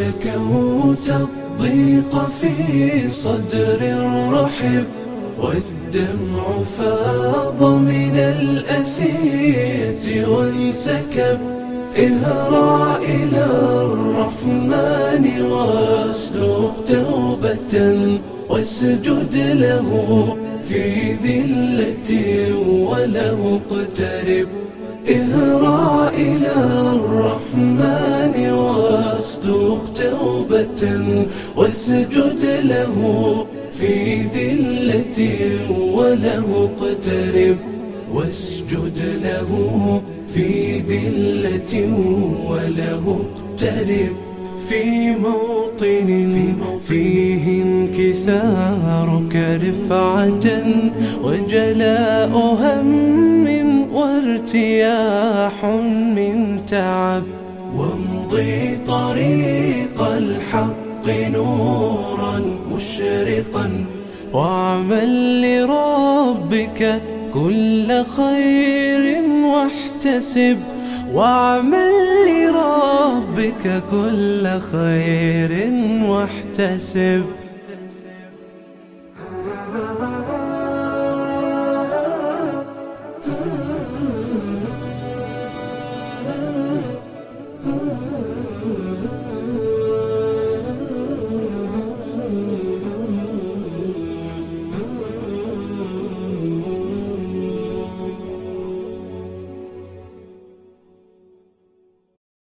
شكوت الضيق في صدر الرحب. والدمع فاض من الأسية وانسكب اهرع إلى الرحمن واسلق توبة واسجد له في ذلة وله اقترب. اهرع إلى الرحمن واصدق توبة واسجد له في ذلة وله اقترب واسجد له في ذلة وله اقترب في موطن فيه انكسارك رفعة وجلاء هم وارتياح من تعب وامضي طريق الحق نورا مشرقا. واعمل لربك كل خير واحتسب. واعمل لربك كل خير واحتسب.